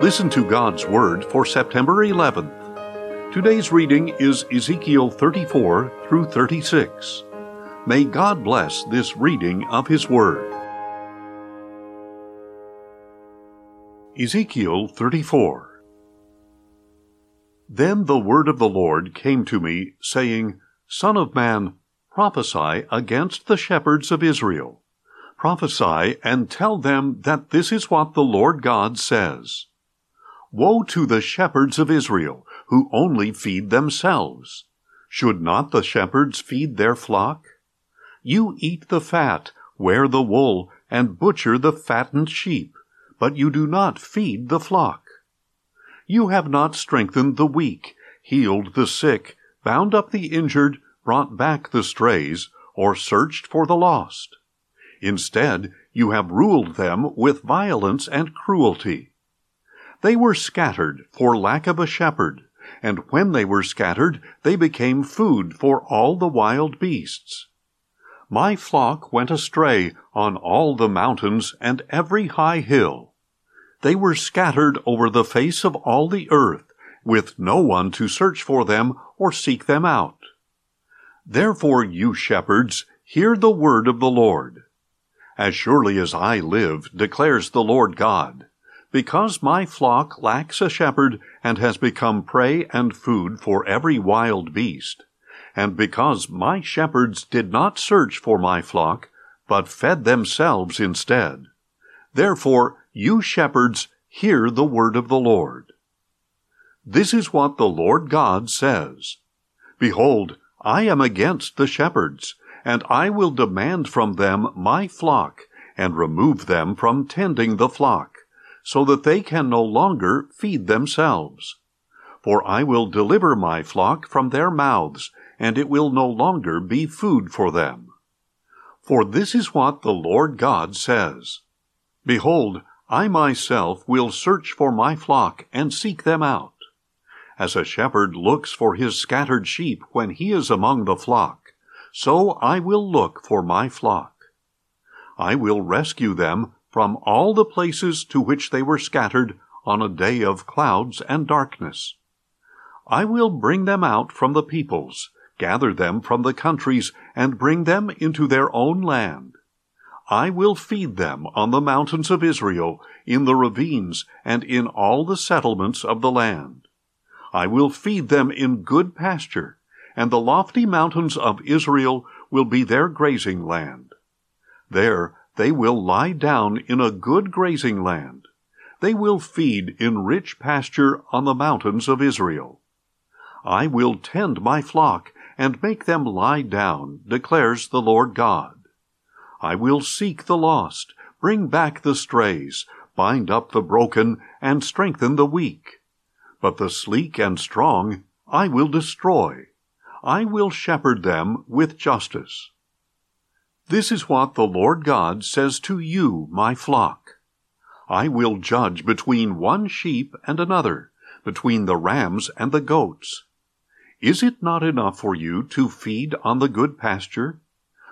Listen to God's Word for September 11th. Today's reading is Ezekiel 34 through 36. May God bless this reading of His Word. Ezekiel 34 Then the word of the Lord came to me, saying, Son of man, prophesy against the shepherds of Israel. Prophesy and tell them that this is what the Lord God says. Woe to the shepherds of Israel, who only feed themselves! Should not the shepherds feed their flock? You eat the fat, wear the wool, and butcher the fattened sheep, but you do not feed the flock. You have not strengthened the weak, healed the sick, bound up the injured, brought back the strays, or searched for the lost. Instead, you have ruled them with violence and cruelty. They were scattered for lack of a shepherd, and when they were scattered, they became food for all the wild beasts. My flock went astray on all the mountains and every high hill. They were scattered over the face of all the earth, with no one to search for them or seek them out. Therefore, you shepherds, hear the word of the Lord. As surely as I live, declares the Lord God, because my flock lacks a shepherd and has become prey and food for every wild beast, and because my shepherds did not search for my flock, but fed themselves instead, therefore you shepherds hear the word of the Lord. This is what the Lord God says. Behold, I am against the shepherds, and I will demand from them my flock, and remove them from tending the flock so that they can no longer feed themselves. For I will deliver my flock from their mouths, and it will no longer be food for them. For this is what the Lord God says Behold, I myself will search for my flock and seek them out. As a shepherd looks for his scattered sheep when he is among the flock, so I will look for my flock. I will rescue them from all the places to which they were scattered on a day of clouds and darkness. I will bring them out from the peoples, gather them from the countries, and bring them into their own land. I will feed them on the mountains of Israel, in the ravines, and in all the settlements of the land. I will feed them in good pasture, and the lofty mountains of Israel will be their grazing land. There they will lie down in a good grazing land. They will feed in rich pasture on the mountains of Israel. I will tend my flock and make them lie down, declares the Lord God. I will seek the lost, bring back the strays, bind up the broken, and strengthen the weak. But the sleek and strong I will destroy. I will shepherd them with justice. This is what the Lord God says to you, my flock. I will judge between one sheep and another, between the rams and the goats. Is it not enough for you to feed on the good pasture?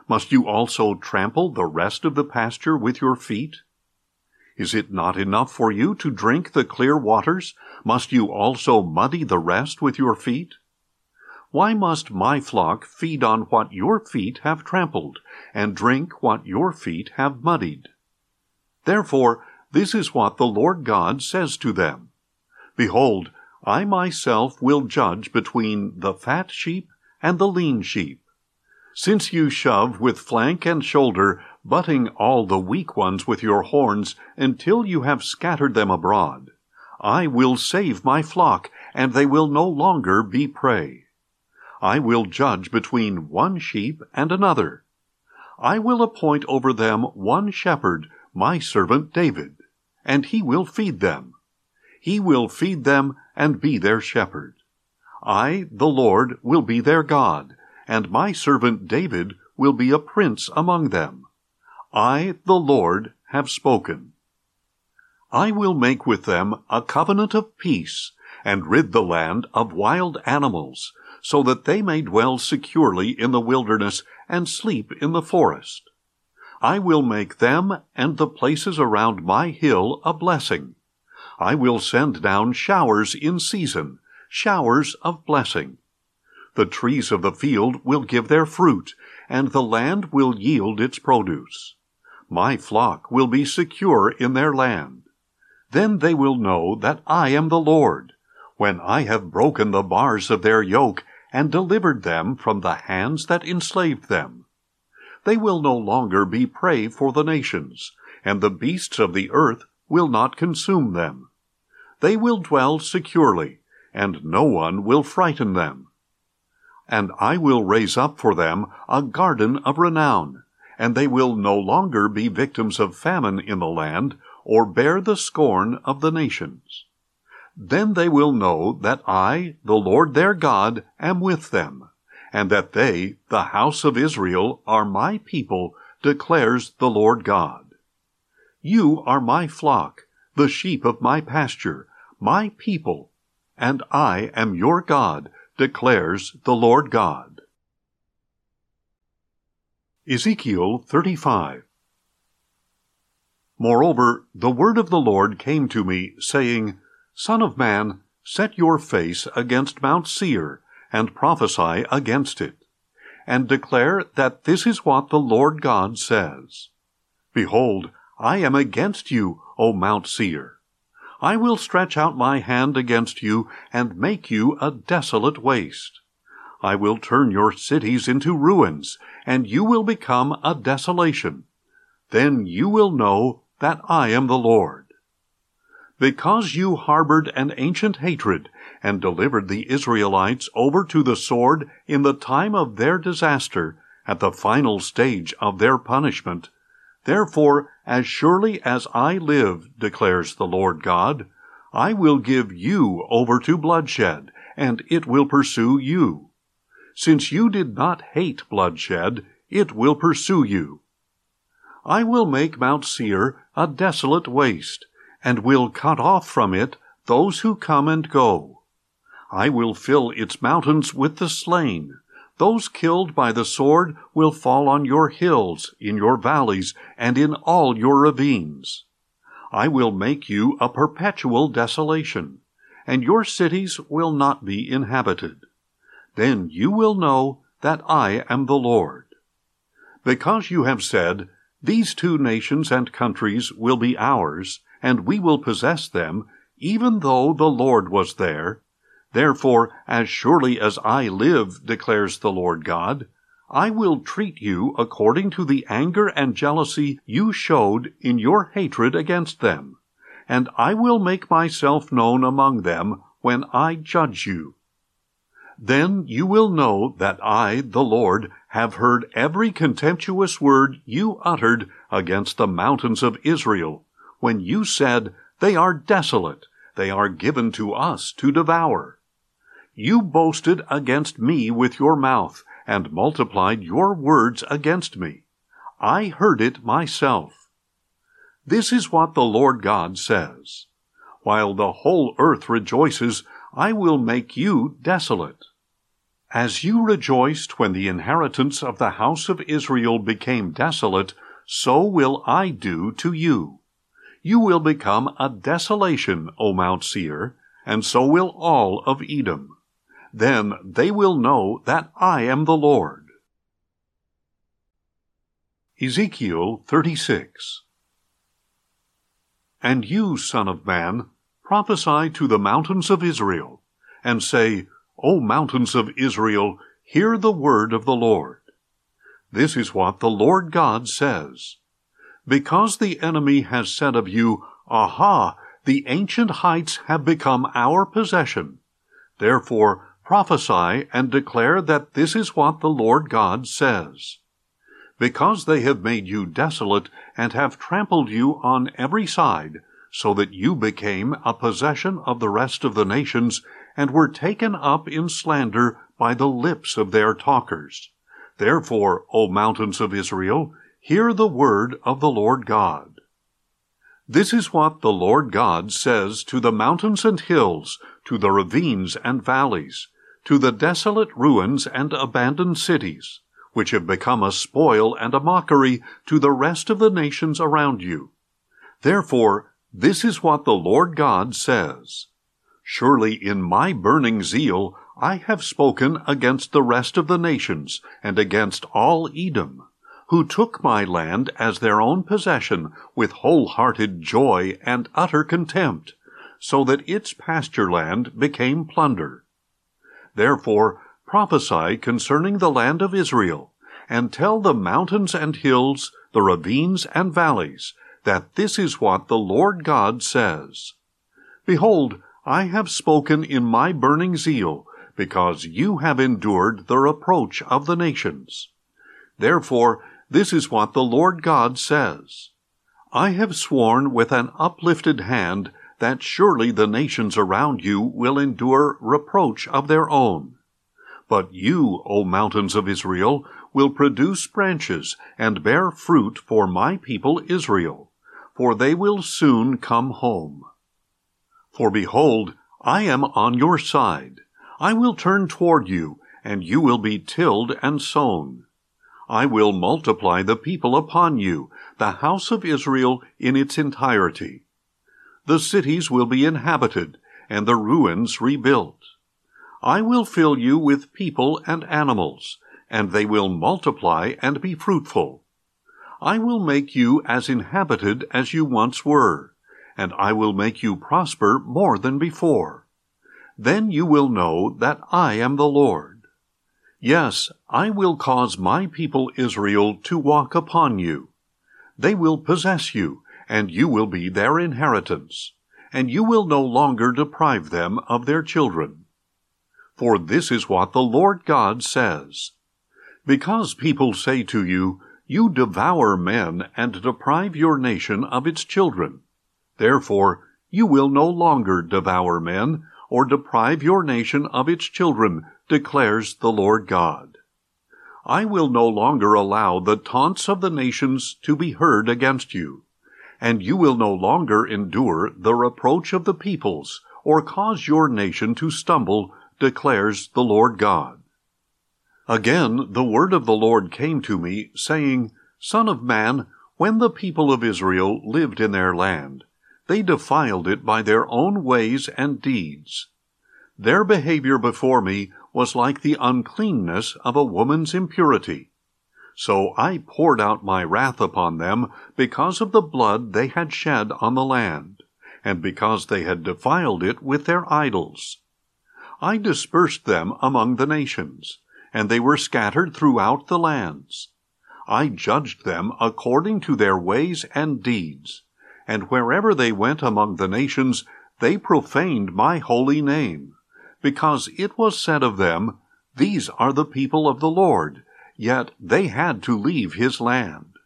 Must you also trample the rest of the pasture with your feet? Is it not enough for you to drink the clear waters? Must you also muddy the rest with your feet? Why must my flock feed on what your feet have trampled, and drink what your feet have muddied? Therefore, this is what the Lord God says to them Behold, I myself will judge between the fat sheep and the lean sheep. Since you shove with flank and shoulder, butting all the weak ones with your horns until you have scattered them abroad, I will save my flock, and they will no longer be prey. I will judge between one sheep and another. I will appoint over them one shepherd, my servant David, and he will feed them. He will feed them and be their shepherd. I, the Lord, will be their God, and my servant David will be a prince among them. I, the Lord, have spoken. I will make with them a covenant of peace, and rid the land of wild animals, so that they may dwell securely in the wilderness and sleep in the forest. I will make them and the places around my hill a blessing. I will send down showers in season, showers of blessing. The trees of the field will give their fruit, and the land will yield its produce. My flock will be secure in their land. Then they will know that I am the Lord, when I have broken the bars of their yoke and delivered them from the hands that enslaved them. They will no longer be prey for the nations, and the beasts of the earth will not consume them. They will dwell securely, and no one will frighten them. And I will raise up for them a garden of renown, and they will no longer be victims of famine in the land, or bear the scorn of the nations. Then they will know that I, the Lord their God, am with them, and that they, the house of Israel, are my people, declares the Lord God. You are my flock, the sheep of my pasture, my people, and I am your God, declares the Lord God. Ezekiel 35 Moreover, the word of the Lord came to me, saying, Son of man, set your face against Mount Seir, and prophesy against it, and declare that this is what the Lord God says. Behold, I am against you, O Mount Seir. I will stretch out my hand against you, and make you a desolate waste. I will turn your cities into ruins, and you will become a desolation. Then you will know that I am the Lord. Because you harbored an ancient hatred and delivered the Israelites over to the sword in the time of their disaster, at the final stage of their punishment, therefore, as surely as I live, declares the Lord God, I will give you over to bloodshed, and it will pursue you. Since you did not hate bloodshed, it will pursue you. I will make Mount Seir a desolate waste, and will cut off from it those who come and go. I will fill its mountains with the slain. Those killed by the sword will fall on your hills, in your valleys, and in all your ravines. I will make you a perpetual desolation, and your cities will not be inhabited. Then you will know that I am the Lord. Because you have said, These two nations and countries will be ours, and we will possess them, even though the Lord was there. Therefore, as surely as I live, declares the Lord God, I will treat you according to the anger and jealousy you showed in your hatred against them, and I will make myself known among them when I judge you. Then you will know that I, the Lord, have heard every contemptuous word you uttered against the mountains of Israel when you said, They are desolate, they are given to us to devour. You boasted against me with your mouth, and multiplied your words against me. I heard it myself. This is what the Lord God says. While the whole earth rejoices, I will make you desolate. As you rejoiced when the inheritance of the house of Israel became desolate, so will I do to you. You will become a desolation, O Mount Seir, and so will all of Edom. Then they will know that I am the Lord. Ezekiel 36 And you, Son of Man, prophesy to the mountains of Israel, and say, O mountains of Israel, hear the word of the Lord. This is what the Lord God says. Because the enemy has said of you, Aha, the ancient heights have become our possession. Therefore prophesy and declare that this is what the Lord God says. Because they have made you desolate and have trampled you on every side, so that you became a possession of the rest of the nations and were taken up in slander by the lips of their talkers. Therefore, O mountains of Israel, Hear the word of the Lord God. This is what the Lord God says to the mountains and hills, to the ravines and valleys, to the desolate ruins and abandoned cities, which have become a spoil and a mockery to the rest of the nations around you. Therefore, This is what the Lord God says. Surely in my burning zeal I have spoken against the rest of the nations and against all Edom, who took my land as their own possession with wholehearted joy and utter contempt, so that its pasture land became plunder. Therefore prophesy concerning the land of Israel, and tell the mountains and hills, the ravines and valleys, that this is what the Lord God says. Behold, I have spoken in my burning zeal, because you have endured the reproach of the nations. Therefore, this is what the Lord God says. I have sworn with an uplifted hand that surely the nations around you will endure reproach of their own. But you, O mountains of Israel, will produce branches and bear fruit for my people Israel, for they will soon come home. For behold, I am on your side. I will turn toward you, and you will be tilled and sown. I will multiply the people upon you, the house of Israel in its entirety. The cities will be inhabited, and the ruins rebuilt. I will fill you with people and animals, and they will multiply and be fruitful. I will make you as inhabited as you once were and I will make you prosper more than before. Then you will know that I am the Lord. Yes, I will cause my people Israel to walk upon you. They will possess you, and you will be their inheritance, and you will no longer deprive them of their children. For this is what the Lord God says. Because people say to you, You devour men and deprive your nation of its children. Therefore, you will no longer devour men, or deprive your nation of its children, declares the Lord God. I will no longer allow the taunts of the nations to be heard against you, and you will no longer endure the reproach of the peoples, or cause your nation to stumble, declares the Lord God. Again the word of the Lord came to me, saying, Son of man, when the people of Israel lived in their land, they defiled it by their own ways and deeds. Their behavior before me was like the uncleanness of a woman's impurity. So I poured out my wrath upon them because of the blood they had shed on the land, and because they had defiled it with their idols. I dispersed them among the nations, and they were scattered throughout the lands. I judged them according to their ways and deeds and wherever they went among the nations, they profaned my holy name, because it was said of them, These are the people of the Lord, yet they had to leave his land.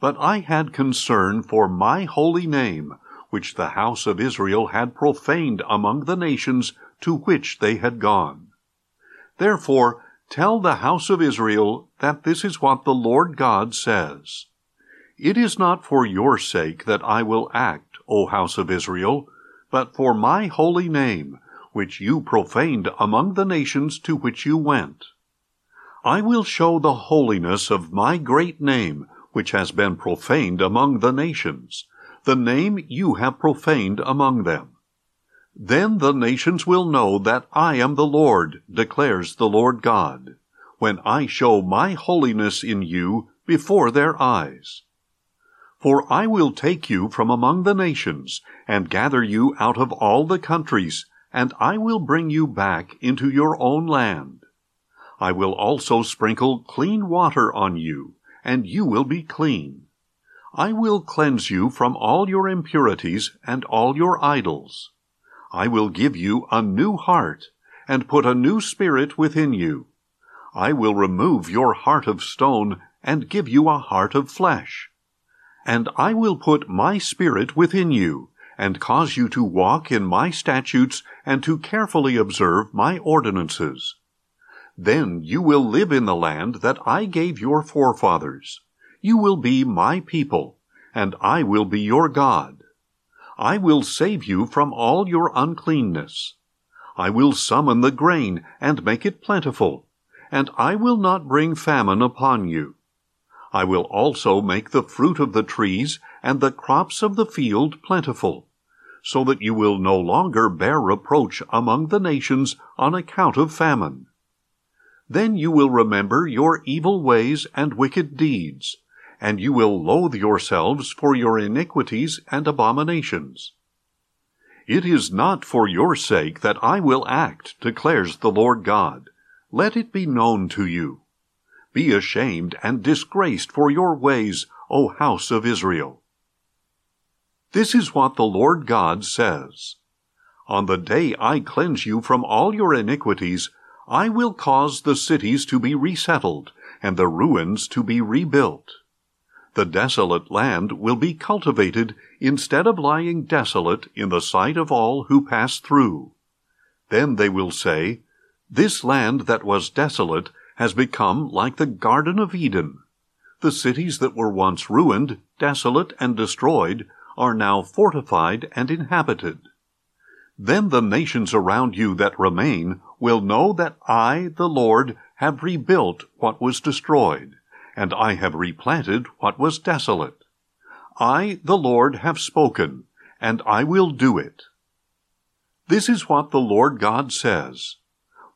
But I had concern for my holy name, which the house of Israel had profaned among the nations to which they had gone. Therefore, tell the house of Israel that this is what the Lord God says. It is not for your sake that I will act, O house of Israel, but for my holy name, which you profaned among the nations to which you went. I will show the holiness of my great name, which has been profaned among the nations, the name you have profaned among them. Then the nations will know that I am the Lord, declares the Lord God, when I show my holiness in you before their eyes. For I will take you from among the nations, and gather you out of all the countries, and I will bring you back into your own land. I will also sprinkle clean water on you, and you will be clean. I will cleanse you from all your impurities and all your idols. I will give you a new heart, and put a new spirit within you. I will remove your heart of stone, and give you a heart of flesh. And I will put my spirit within you, and cause you to walk in my statutes, and to carefully observe my ordinances. Then you will live in the land that I gave your forefathers. You will be my people, and I will be your God. I will save you from all your uncleanness. I will summon the grain and make it plentiful, and I will not bring famine upon you. I will also make the fruit of the trees and the crops of the field plentiful, so that you will no longer bear reproach among the nations on account of famine. Then you will remember your evil ways and wicked deeds, and you will loathe yourselves for your iniquities and abominations. It is not for your sake that I will act, declares the Lord God. Let it be known to you. Be ashamed and disgraced for your ways, O house of Israel. This is what the Lord God says. On the day I cleanse you from all your iniquities, I will cause the cities to be resettled, and the ruins to be rebuilt. The desolate land will be cultivated instead of lying desolate in the sight of all who pass through. Then they will say, This land that was desolate has become like the Garden of Eden. The cities that were once ruined, desolate, and destroyed are now fortified and inhabited. Then the nations around you that remain will know that I, the Lord, have rebuilt what was destroyed, and I have replanted what was desolate. I, the Lord, have spoken, and I will do it. This is what the Lord God says.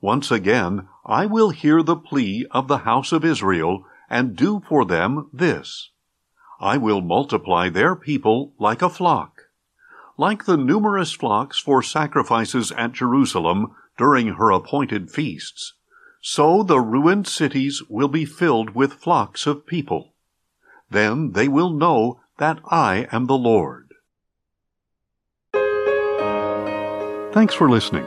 Once again, I will hear the plea of the house of Israel, and do for them this. I will multiply their people like a flock. Like the numerous flocks for sacrifices at Jerusalem during her appointed feasts, so the ruined cities will be filled with flocks of people. Then they will know that I am the Lord. Thanks for listening,